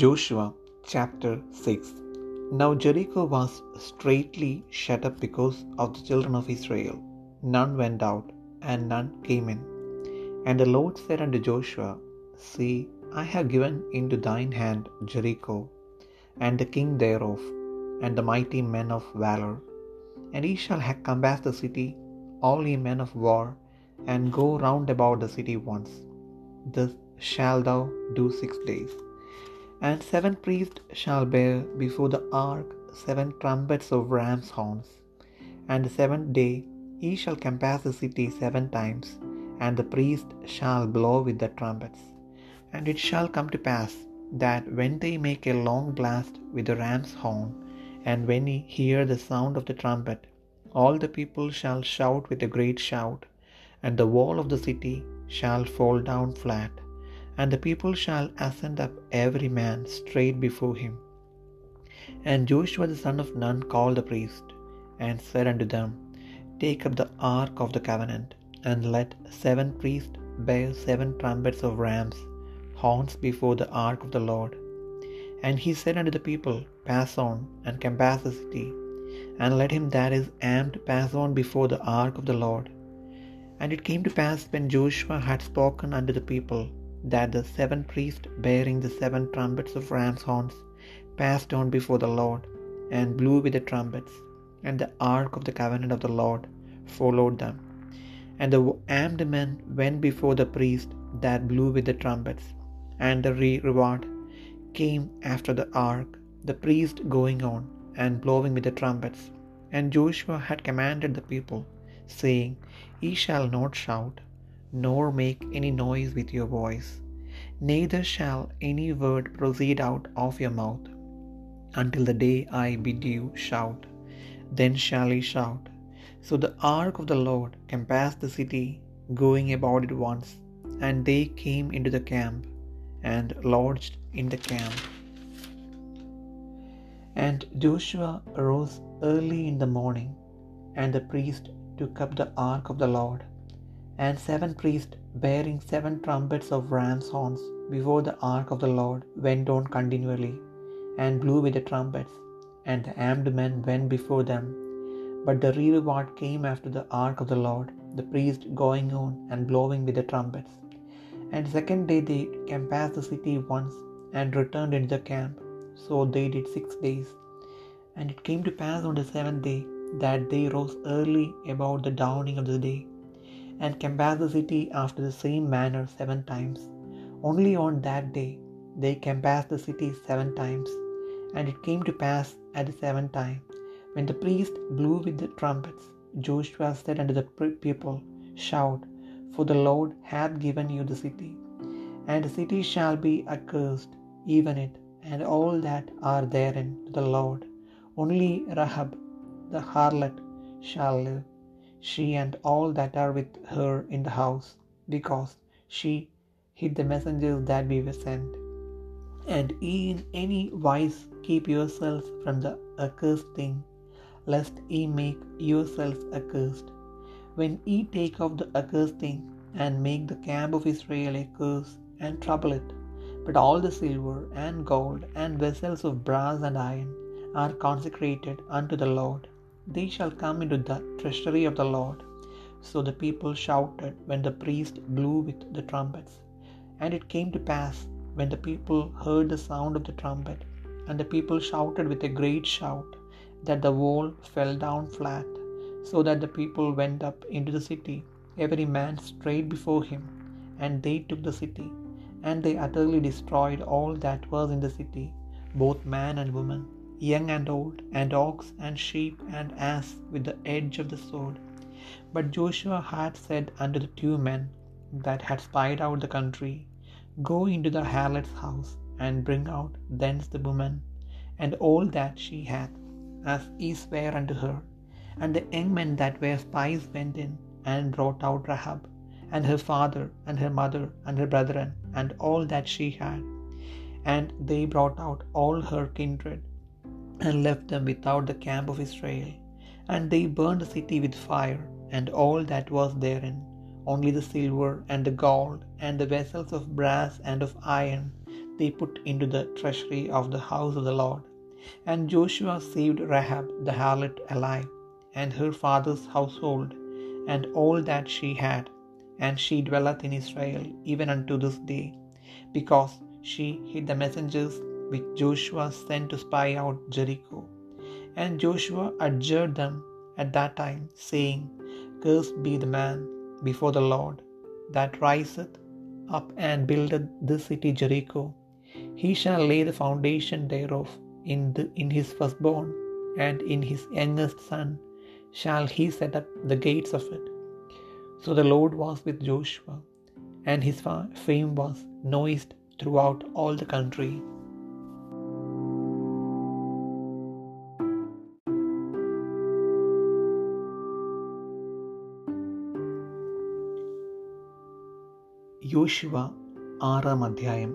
Joshua chapter 6 Now Jericho was straitly shut up because of the children of Israel. None went out, and none came in. And the Lord said unto Joshua, See, I have given into thine hand Jericho, and the king thereof, and the mighty men of valor. And ye shall compass the city, all ye men of war, and go round about the city once. This shalt thou do six days. And seven priests shall bear before the ark seven trumpets of ram's horns. And the seventh day ye shall compass the city seven times, and the priest shall blow with the trumpets. And it shall come to pass that when they make a long blast with the ram's horn, and when ye hear the sound of the trumpet, all the people shall shout with a great shout, and the wall of the city shall fall down flat and the people shall ascend up every man straight before him. And Joshua the son of Nun called the priest, and said unto them, Take up the ark of the covenant, and let seven priests bear seven trumpets of rams' horns before the ark of the Lord. And he said unto the people, Pass on, and compass the city, and let him that is armed pass on before the ark of the Lord. And it came to pass when Joshua had spoken unto the people, that the seven priests bearing the seven trumpets of ram's horns passed on before the Lord, and blew with the trumpets, and the ark of the covenant of the Lord followed them. And the armed men went before the priest that blew with the trumpets, and the reward came after the ark, the priest going on and blowing with the trumpets. And Joshua had commanded the people, saying, Ye shall not shout, nor make any noise with your voice, neither shall any word proceed out of your mouth, until the day I bid you shout. Then shall ye shout. So the ark of the Lord compassed the city, going about it once, and they came into the camp, and lodged in the camp. And Joshua arose early in the morning, and the priest took up the ark of the Lord and seven priests bearing seven trumpets of ram's horns before the ark of the Lord went on continually, and blew with the trumpets, and the armed men went before them. But the reward came after the ark of the Lord, the priest going on and blowing with the trumpets. And second day they compassed the city once, and returned into the camp. So they did six days. And it came to pass on the seventh day that they rose early about the dawning of the day and compassed the city after the same manner seven times. Only on that day they compassed the city seven times. And it came to pass at the seventh time, when the priest blew with the trumpets, Joshua said unto the people, Shout, for the Lord hath given you the city. And the city shall be accursed, even it, and all that are therein, to the Lord. Only Rahab the harlot shall live she and all that are with her in the house, because she hid the messengers that we were sent. And in any wise keep yourselves from the accursed thing, lest ye make yourselves accursed. When ye take off the accursed thing, and make the camp of Israel a curse, and trouble it, but all the silver and gold and vessels of brass and iron are consecrated unto the Lord they shall come into the treasury of the Lord. So the people shouted when the priest blew with the trumpets. And it came to pass, when the people heard the sound of the trumpet, and the people shouted with a great shout, that the wall fell down flat, so that the people went up into the city, every man straight before him, and they took the city, and they utterly destroyed all that was in the city, both man and woman young and old, and ox and sheep and ass with the edge of the sword. But Joshua had said unto the two men that had spied out the country, Go into the harlot's house, and bring out thence the woman, and all that she hath, as ye swear unto her. And the young men that were spies went in, and brought out Rahab, and her father, and her mother, and her brethren, and all that she had. And they brought out all her kindred, and left them without the camp of Israel. And they burned the city with fire, and all that was therein, only the silver and the gold, and the vessels of brass and of iron, they put into the treasury of the house of the Lord. And Joshua saved Rahab the harlot alive, and her father's household, and all that she had, and she dwelleth in Israel even unto this day, because she hid the messengers which Joshua sent to spy out Jericho. And Joshua adjured them at that time, saying, Cursed be the man before the Lord that riseth up and buildeth this city Jericho. He shall lay the foundation thereof in, the, in his firstborn, and in his youngest son shall he set up the gates of it. So the Lord was with Joshua, and his fame was noised throughout all the country. യോശുവ ആറാം അധ്യായം.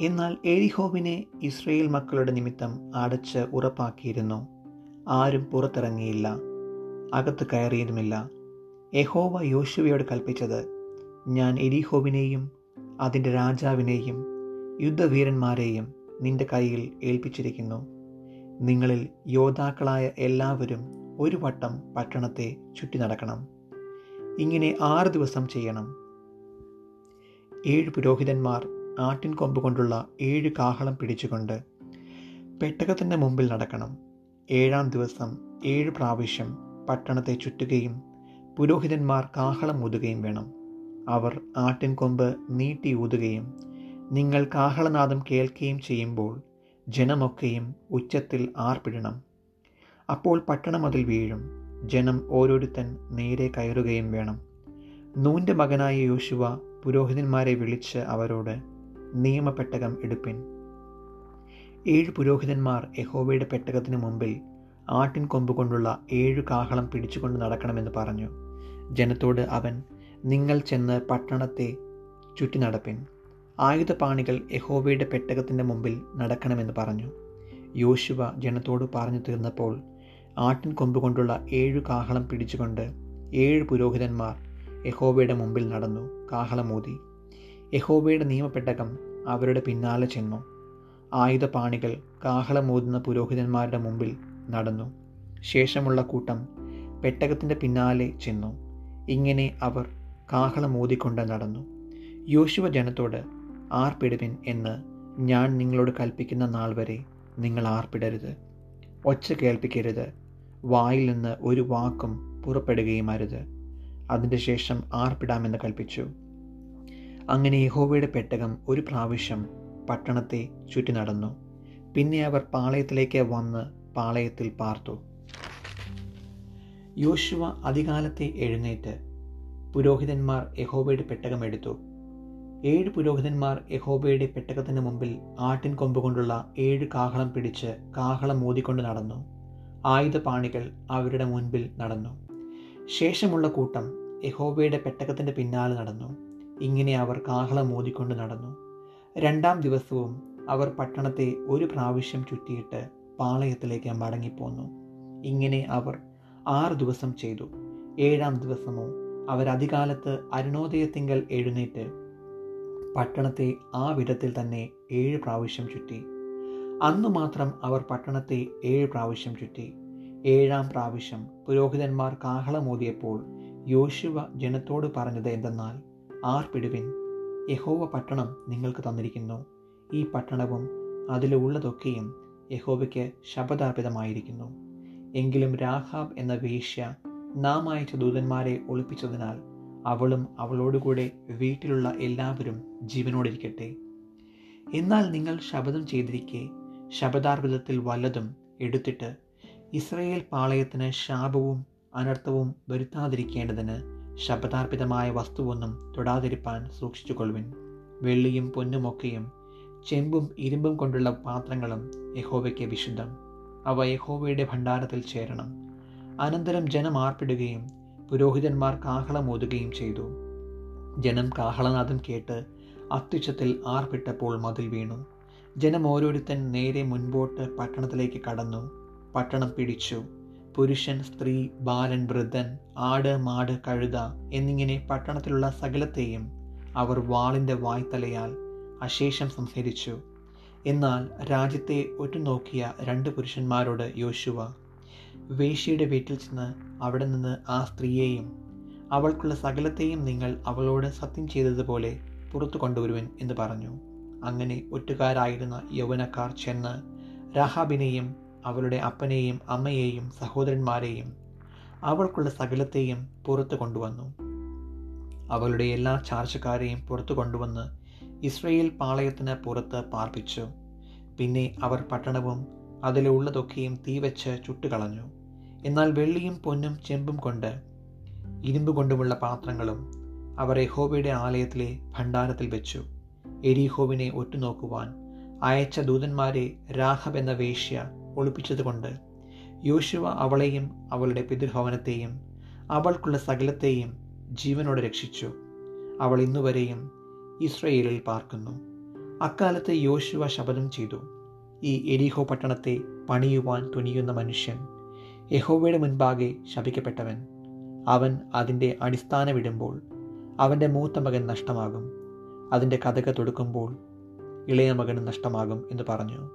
എന്നാൽ എരിഹോവിനെ Israel മക്കളുടെ നിമിത്തം അടച്ച് ഉറപ്പാക്കിയിരുന്നു. ആരും പുറത്തിറങ്ങിയില്ല. അകത്ത് കയറിയതുമില്ല യഹോവ യോശുവയോട് കൽപ്പിച്ചത് ഞാൻ എരിഹോവിനെയും അതിന്റെ രാജാവിനെയും യുദ്ധവീരന്മാരെയും നിന്റെ കയ്യിൽ ഏൽപ്പിച്ചിരിക്കുന്നു. നിങ്ങളിൽ യോദ്ധാക്കളായ എല്ലാവരും ഒരു വട്ടം പട്ടണത്തെ ചുറ്റി നടക്കണം ഇങ്ങനെ ആറ് ദിവസം ചെയ്യണം. ഏഴ് പുരോഹിതന്മാർ ആട്ടിൻ കൊമ്പ് കൊണ്ടുള്ള ഏഴ് കാഹളം പിടിച്ചുകൊണ്ട് പെട്ടകത്തിന്റെ മുമ്പിൽ നടക്കണം. ഏഴാം ദിവസം ഏഴ് പ്രാവശ്യം പട്ടണത്തെ ചുറ്റുകയും പുരോഹിതന്മാർ കാഹളം ഊതുകയും വേണം. അവർ ആട്ടിൻ കൊമ്പ് നീട്ടി ഊതുകയും നിങ്ങൾ കാഹളനാദം കേൾക്കുകയും ചെയ്യുമ്പോൾ ജനമൊക്കെയും ഉച്ചത്തിൽ ആർപ്പിടണം. അപ്പോൾ പട്ടണം അതിൽ വീഴും. ജനം ഓരോരുത്തൻ നേരെ കയറുകയും വേണം. നൂന്റെ മകനായ യോശുവ പുരോഹിതന്മാരെ വിളിച്ച് അവരോട് നിയമപ്പെട്ടകം എടുപ്പിൻ. ഏഴ് പുരോഹിതന്മാർ യഹോവയുടെ പെട്ടകത്തിന് മുമ്പിൽ ആട്ടിൻ കൊമ്പ് കൊണ്ടുള്ള ഏഴു കാഹളം പിടിച്ചുകൊണ്ട് നടക്കണമെന്ന് പറഞ്ഞു. ജനത്തോട് അവൻ നിങ്ങൾ ചെന്ന് പട്ടണത്തെ ചുറ്റി നടപ്പിൻ. ആയുധപാണികൾ യഹോവയുടെ പെട്ടകത്തിന്റെ മുമ്പിൽ നടക്കണമെന്ന് പറഞ്ഞു യോശുവ ജനത്തോട് പറഞ്ഞു തീർന്നപ്പോൾ ആട്ടിൻ കൊമ്പ് കൊണ്ടുള്ള ഏഴു കാഹളം പിടിച്ചുകൊണ്ട് ഏഴ് പുരോഹിതന്മാർ യഹോവയുടെ മുമ്പിൽ നടന്നു. കാഹളമൂതി. യഹോബയുടെ നിയമപ്പെട്ടകം അവരുടെ പിന്നാലെ ചെന്നു. ആയുധപാണികൾ കാഹളമൂതുന്ന പുരോഹിതന്മാരുടെ മുമ്പിൽ നടന്നു. ശേഷമുള്ള കൂട്ടം പെട്ടകത്തിന്റെ പിന്നാലെ ചെന്നു. ഇങ്ങനെ അവർ കാഹളമൂതിക്കൊണ്ട് നടന്നു. യോശുവ ജനത്തോട് ആർപ്പിടുവിൻ എന്ന് ഞാൻ നിങ്ങളോട് കൽപ്പിക്കുന്ന നാൾ വരെ നിങ്ങൾ ആർപ്പിടരുത്. ഒച്ച കേൾപ്പിക്കരുത്. വായിൽ നിന്ന് ഒരു വാക്കും പുറപ്പെടുകയും അരുത് അതിന്റെ ശേഷം ആർപ്പിടാമെന്ന് കൽപ്പിച്ചു. അങ്ങനെ യഹോവയുടെ പെട്ടകം ഒരു പ്രാവശ്യം പട്ടണത്തെ ചുറ്റി നടന്നു. പിന്നെ അവർ പാളയത്തിലേക്ക് വന്ന് പാളയത്തിൽ പാർത്തു. യോശുവ അധികാലത്തെ എഴുന്നേറ്റ് പുരോഹിതന്മാർ യഹോബയുടെ പെട്ടകം എടുത്തു. ഏഴ് പുരോഹിതന്മാർ യഹോബയുടെ പെട്ടകത്തിന് മുമ്പിൽ ആട്ടിൻ കൊമ്പ് കൊണ്ടുള്ള ഏഴ് കാഹളം പിടിച്ച് കാഹളം ഊതിക്കൊണ്ട് നടന്നു. ആയുധപാണികൾ അവരുടെ മുൻപിൽ നടന്നു. ശേഷമുള്ള കൂട്ടം യഹോബയുടെ പെട്ടകത്തിന്റെ പിന്നാലെ നടന്നു. ഇങ്ങനെ അവർ കാഹളം മോദിക്കൊണ്ട് നടന്നു. രണ്ടാം ദിവസവും അവർ പട്ടണത്തെ ഒരു പ്രാവശ്യം ചുറ്റിയിട്ട് പാളയത്തിലേക്ക് മടങ്ങിപ്പോന്നു. ഇങ്ങനെ അവർ ആറ് ദിവസം ചെയ്തു. ഏഴാം ദിവസമോ അവർ അധികാലത്ത് അരുണോദയത്തിങ്കൽ എഴുന്നേറ്റ് പട്ടണത്തെ ആ വിധത്തിൽ തന്നെ ഏഴ് പ്രാവശ്യം ചുറ്റി. അന്നു മാത്രം അവർ പട്ടണത്തെ ഏഴ് പ്രാവശ്യം ചുറ്റി. ഏഴാം പ്രാവശ്യം പുരോഹിതന്മാർ കാഹളമോതിയപ്പോൾ യോശുവ ജനത്തോട് പറഞ്ഞത് എന്തെന്നാൽ ആർപ്പിടുവിൻ. യഹോവ പട്ടണം നിങ്ങൾക്ക് തന്നിരിക്കുന്നു. ഈ പട്ടണവും അതിലുള്ളതൊക്കെയും യഹോവയ്ക്ക് ശപഥാർപ്പിതമായിരിക്കുന്നു. എങ്കിലും രാഹാബ് എന്ന വേശ്യ നാം അയച്ച ദൂതന്മാരെ ഒളിപ്പിച്ചതിനാൽ അവളും അവളോടുകൂടെ വീട്ടിലുള്ള എല്ലാവരും ജീവനോടിരിക്കട്ടെ. എന്നാൽ നിങ്ങൾ ശപഥം ചെയ്തിരിക്കെ ശപഥാർപ്പിതത്തിൽ വല്ലതും എടുത്തിട്ട് ഇസ്രയേൽ പാളയത്തിന് ശാപവും അനർത്ഥവും വരുത്താതിരിക്കേണ്ടതിന് ശബ്ദാർപ്പിതമായ വസ്തുവൊന്നും തൊടാതിരിപ്പാൻ സൂക്ഷിച്ചുകൊള്ളുവിൻ. വെള്ളിയും പൊന്നുമൊക്കെയും ചെമ്പും ഇരുമ്പും കൊണ്ടുള്ള പാത്രങ്ങളും യഹോവയ്ക്ക് വിശുദ്ധം. അവ യഹോവയുടെ ഭണ്ഡാരത്തിൽ ചേരണം. അനന്തരം ജനം ആർപ്പിടുകയും പുരോഹിതന്മാർ കാഹളം ഓതുകയും ചെയ്തു. ജനം കാഹളനാദം കേട്ട് അത്യുച്ചത്തിൽ ആർപ്പിട്ടപ്പോൾ മതിൽ വീണു. ജനം ഓരോരുത്തൻ നേരെ മുൻപോട്ട് പട്ടണത്തിലേക്ക് കടന്നു. പട്ടണം പിടിച്ചു. പുരുഷൻ സ്ത്രീ ബാലൻ വൃദ്ധൻ ആട് മാട് കഴുത എന്നിങ്ങനെ പട്ടണത്തിലുള്ള സകലത്തെയും അവർ വാളിന്റെ വായ്ത്തലയാൽ അശേഷം സംഹരിച്ചു. എന്നാൽ രാജ്യത്തെ ഒറ്റുനോക്കിയ രണ്ട് പുരുഷന്മാരോട് യോശുവ വേശിയുടെ വീട്ടിൽ ചെന്ന് അവിടെ നിന്ന് ആ സ്ത്രീയെയും അവൾക്കുള്ള സകലത്തെയും നിങ്ങൾ അവളോട് സത്യം ചെയ്തതുപോലെ പുറത്തു കൊണ്ടുവരുവൻ എന്ന് പറഞ്ഞു. അങ്ങനെ ഒറ്റുകാരായിരുന്ന യൗവനക്കാർ ചെന്ന് രാഹാബിനെയും അവളുടെ അപ്പനെയും അമ്മയെയും സഹോദരന്മാരെയും അവൾക്കുള്ള സകലത്തെയും പുറത്തു കൊണ്ടുവന്നു. അവളുടെ എല്ലാ ചാർച്ചക്കാരെയും പുറത്തു കൊണ്ടുവന്ന് ഇസ്രയേൽ പാളയത്തിന് പുറത്ത് പാർപ്പിച്ചു. പിന്നെ അവർ പട്ടണവും അതിലുള്ളതൊക്കെയും തീവച്ച് ചുട്ടുകളഞ്ഞു. എന്നാൽ വെള്ളിയും പൊന്നും ചെമ്പും കൊണ്ട് ഇരുമ്പ് കൊണ്ടുമുള്ള പാത്രങ്ങളും അവർ എഹോബയുടെ ആലയത്തിലെ ഭണ്ഡാരത്തിൽ വെച്ചു. എരിഹോവിനെ ഒറ്റുനോക്കുവാൻ അയച്ച ദൂതന്മാരെ രാഹബ് എന്ന വേശ്യ ഒളിപ്പിച്ചതുകൊണ്ട് യോശുവ അവളെയും അവളുടെ പിതൃഭവനത്തെയും അവൾക്കുള്ള സകലത്തെയും ജീവനോടെ രക്ഷിച്ചു. അവൾ ഇന്നുവരെയും ഇസ്രയേലിൽ പാർക്കുന്നു. അക്കാലത്ത് യോശുവ ശപഥം ചെയ്തു. ഈ എരിഹോ പട്ടണത്തെ പണിയുവാൻ തുനിയുന്ന മനുഷ്യൻ യഹോവയുടെ മുൻപാകെ ശപിക്കപ്പെട്ടവൻ. അവൻ അതിന്റെ അടിസ്ഥാനമിടുമ്പോൾ അവന്റെ മൂത്ത മകൻ നഷ്ടമാകും. അതിന്റെ കഥക തൊടുക്കുമ്പോൾ ഇളയ മകനും നഷ്ടമാകും എന്ന് പറഞ്ഞു.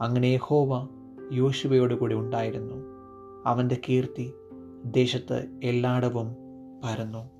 അങ്ങനെ യഹോവ യോശുവയോടുകൂടി ഉണ്ടായിരുന്നു. അവന്റെ കീർത്തി ദേശത്ത് എല്ലായിടവും പരന്നു.